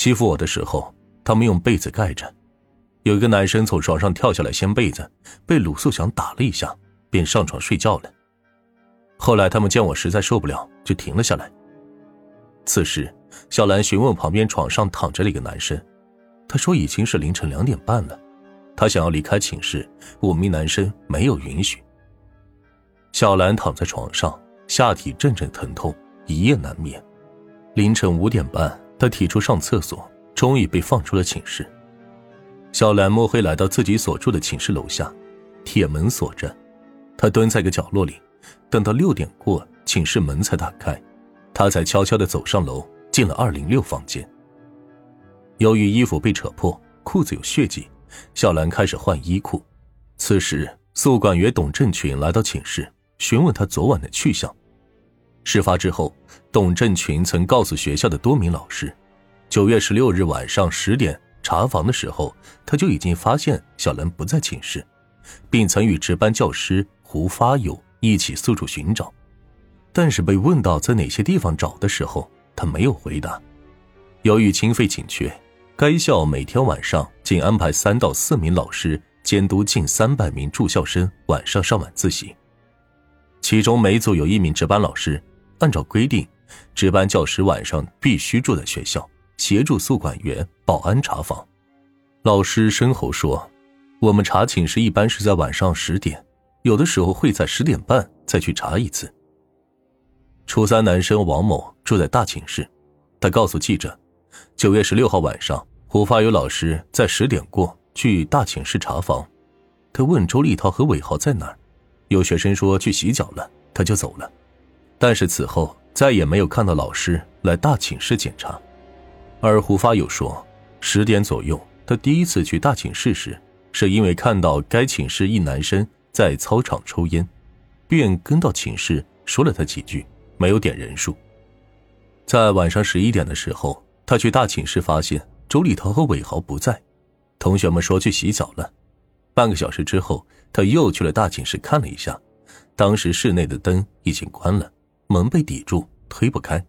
欺负我的时候，他们用被子盖着。有一个男生从床上跳下来掀被子，被鲁素祥打了一下，便上床睡觉了。后来他们见我实在受不了，就停了下来。此时，小兰询问旁边床上躺着的一个男生，他说已经是凌晨两点半了，他想要离开寝室，五名男生没有允许。小兰躺在床上，下体阵阵疼痛，一夜难眠。凌晨五点半，他提出上厕所，终于被放出了寝室。小兰摸黑来到自己所住的寝室楼下，铁门锁着，他蹲在个角落里，等到六点过，寝室门才打开，他才悄悄地走上楼，进了二零六房间。由于衣服被扯破，裤子有血迹，小兰开始换衣裤。此时，宿管员董振群来到寝室。询问他昨晚的去向。事发之后，董振群曾告诉学校的多名老师，九月十六日晚上十点查房的时候，他就已经发现小兰不在寝室，并曾与值班教师胡发友一起四处寻找。但是被问到在哪些地方找的时候，他没有回答。由于经费紧缺，该校每天晚上仅安排三到四名老师监督近三百名住校生晚上上晚自习。其中每组有一名值班老师，按照规定，值班教师晚上必须住在学校，协助宿管员、保安查房。老师申喉说：“我们查寝室一般是在晚上十点，有的时候会在十点半再去查一次。”初三男生王某住在大寝室，他告诉记者：“九月十六号晚上，胡发友老师在十点过去大寝室查房，他问周立涛和韦豪在哪。”有学生说去洗脚了，他就走了，但是此后再也没有看到老师来大寝室检查。而胡发友说，十点左右他第一次去大寝室时，是因为看到该寝室一男生在操场抽烟，便跟到寝室说了他几句，没有点人数。在晚上十一点的时候，他去大寝室发现周立涛和韦豪不在，同学们说去洗澡了。半个小时之后，他又去了大寝室看了一下，当时室内的灯已经关了，门被抵住，推不开。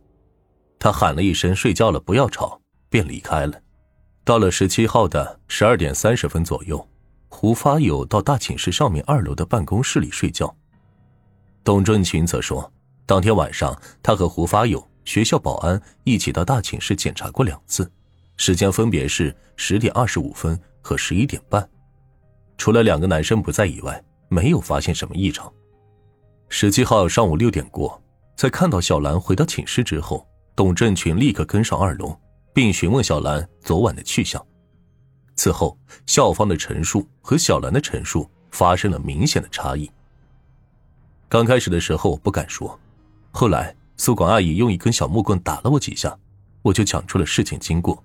他喊了一声“睡觉了，不要吵”，便离开了。到了十七号的十二点三十分左右，胡发友到大寝室上面二楼的办公室里睡觉。董振群则说，当天晚上他和胡发友、学校保安一起到大寝室检查过两次，时间分别是十点二十五分和十一点半。除了两个男生不在以外，没有发现什么异常。十七号上午六点过，在看到小兰回到寝室之后，董振群立刻跟上二楼，并询问小兰昨晚的去向。此后，校方的陈述和小兰的陈述发生了明显的差异。刚开始的时候我不敢说，后来宿管阿姨用一根小木棍打了我几下，我就讲出了事情经过。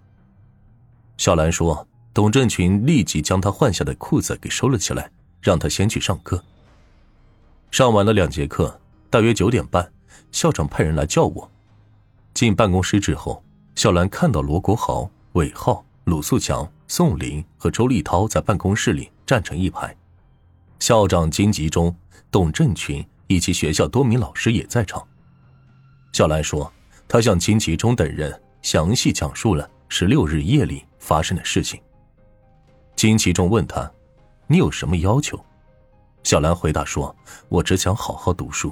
小兰说。董振群立即将她换下的裤子给收了起来，让她先去上课。上完了两节课，大约九点半，校长派人来叫我。进办公室之后，小兰看到罗国豪、韦浩、鲁素强、宋林和周立涛在办公室里站成一排，校长金吉中、董振群以及学校多名老师也在场。小兰说，她向金吉中等人详细讲述了十六日夜里发生的事情。金其中问他：“你有什么要求？”小兰回答说：“我只想好好读书。”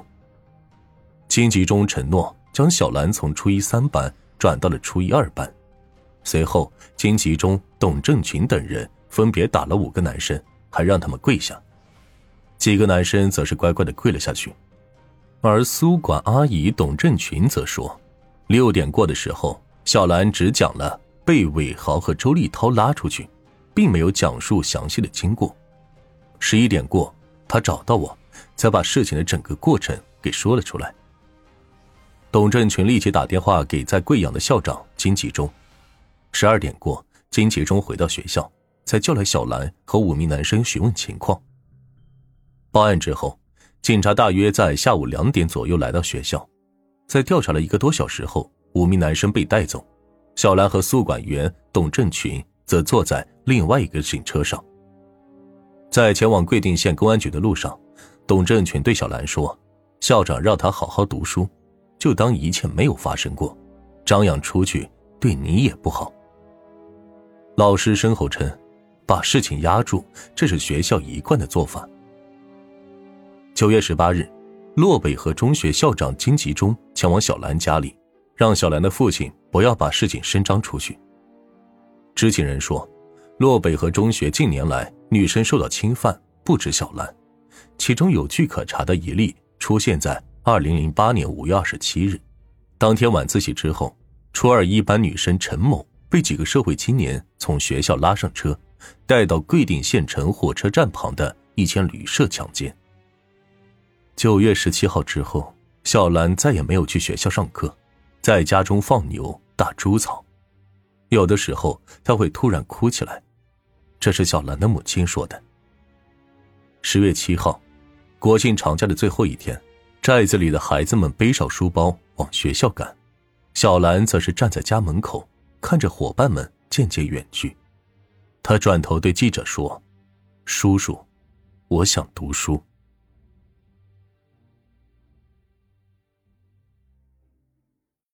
金吉中承诺将小兰从初一三班转到了初一二班。随后，金吉中、董正群等人分别打了五个男生，还让他们跪下。几个男生则是乖乖的跪了下去。而苏管阿姨董振群则说：“六点过的时候，小兰只讲了被韦豪和周立涛拉出去。”并没有讲述详细的经过。十一点过，他找到我，才把事情的整个过程给说了出来。董振群立即打电话给在贵阳的校长金吉中。十二点过，金吉中回到学校，才叫来小兰和五名男生询问情况。报案之后，警察大约在下午两点左右来到学校，在调查了一个多小时后，五名男生被带走，小兰和宿管员董振群。则坐在另外一个警车上。在前往贵定县公安局的路上，董振群对小兰说：“校长让他好好读书，就当一切没有发生过，张扬出去对你也不好。”老师身后称，把事情压住，这是学校一贯的做法。九月十八日，洛北河中学校长金吉中前往小兰家里，让小兰的父亲不要把事情声张出去。知情人说，洛北河中学近年来女生受到侵犯不止小兰，其中有据可查的一例出现在二零零八年五月二十七日，当天晚自习之后，初二一班女生陈某被几个社会青年从学校拉上车，带到贵定县城火车站旁的一间旅社强奸。九月十七号之后，小兰再也没有去学校上课，在家中放牛打猪草。有的时候，她会突然哭起来，这是小兰的母亲说的。十月七号，国庆长假的最后一天，寨子里的孩子们背上书包往学校赶，小兰则是站在家门口，看着伙伴们渐渐远去。他转头对记者说：“叔叔，我想读书。”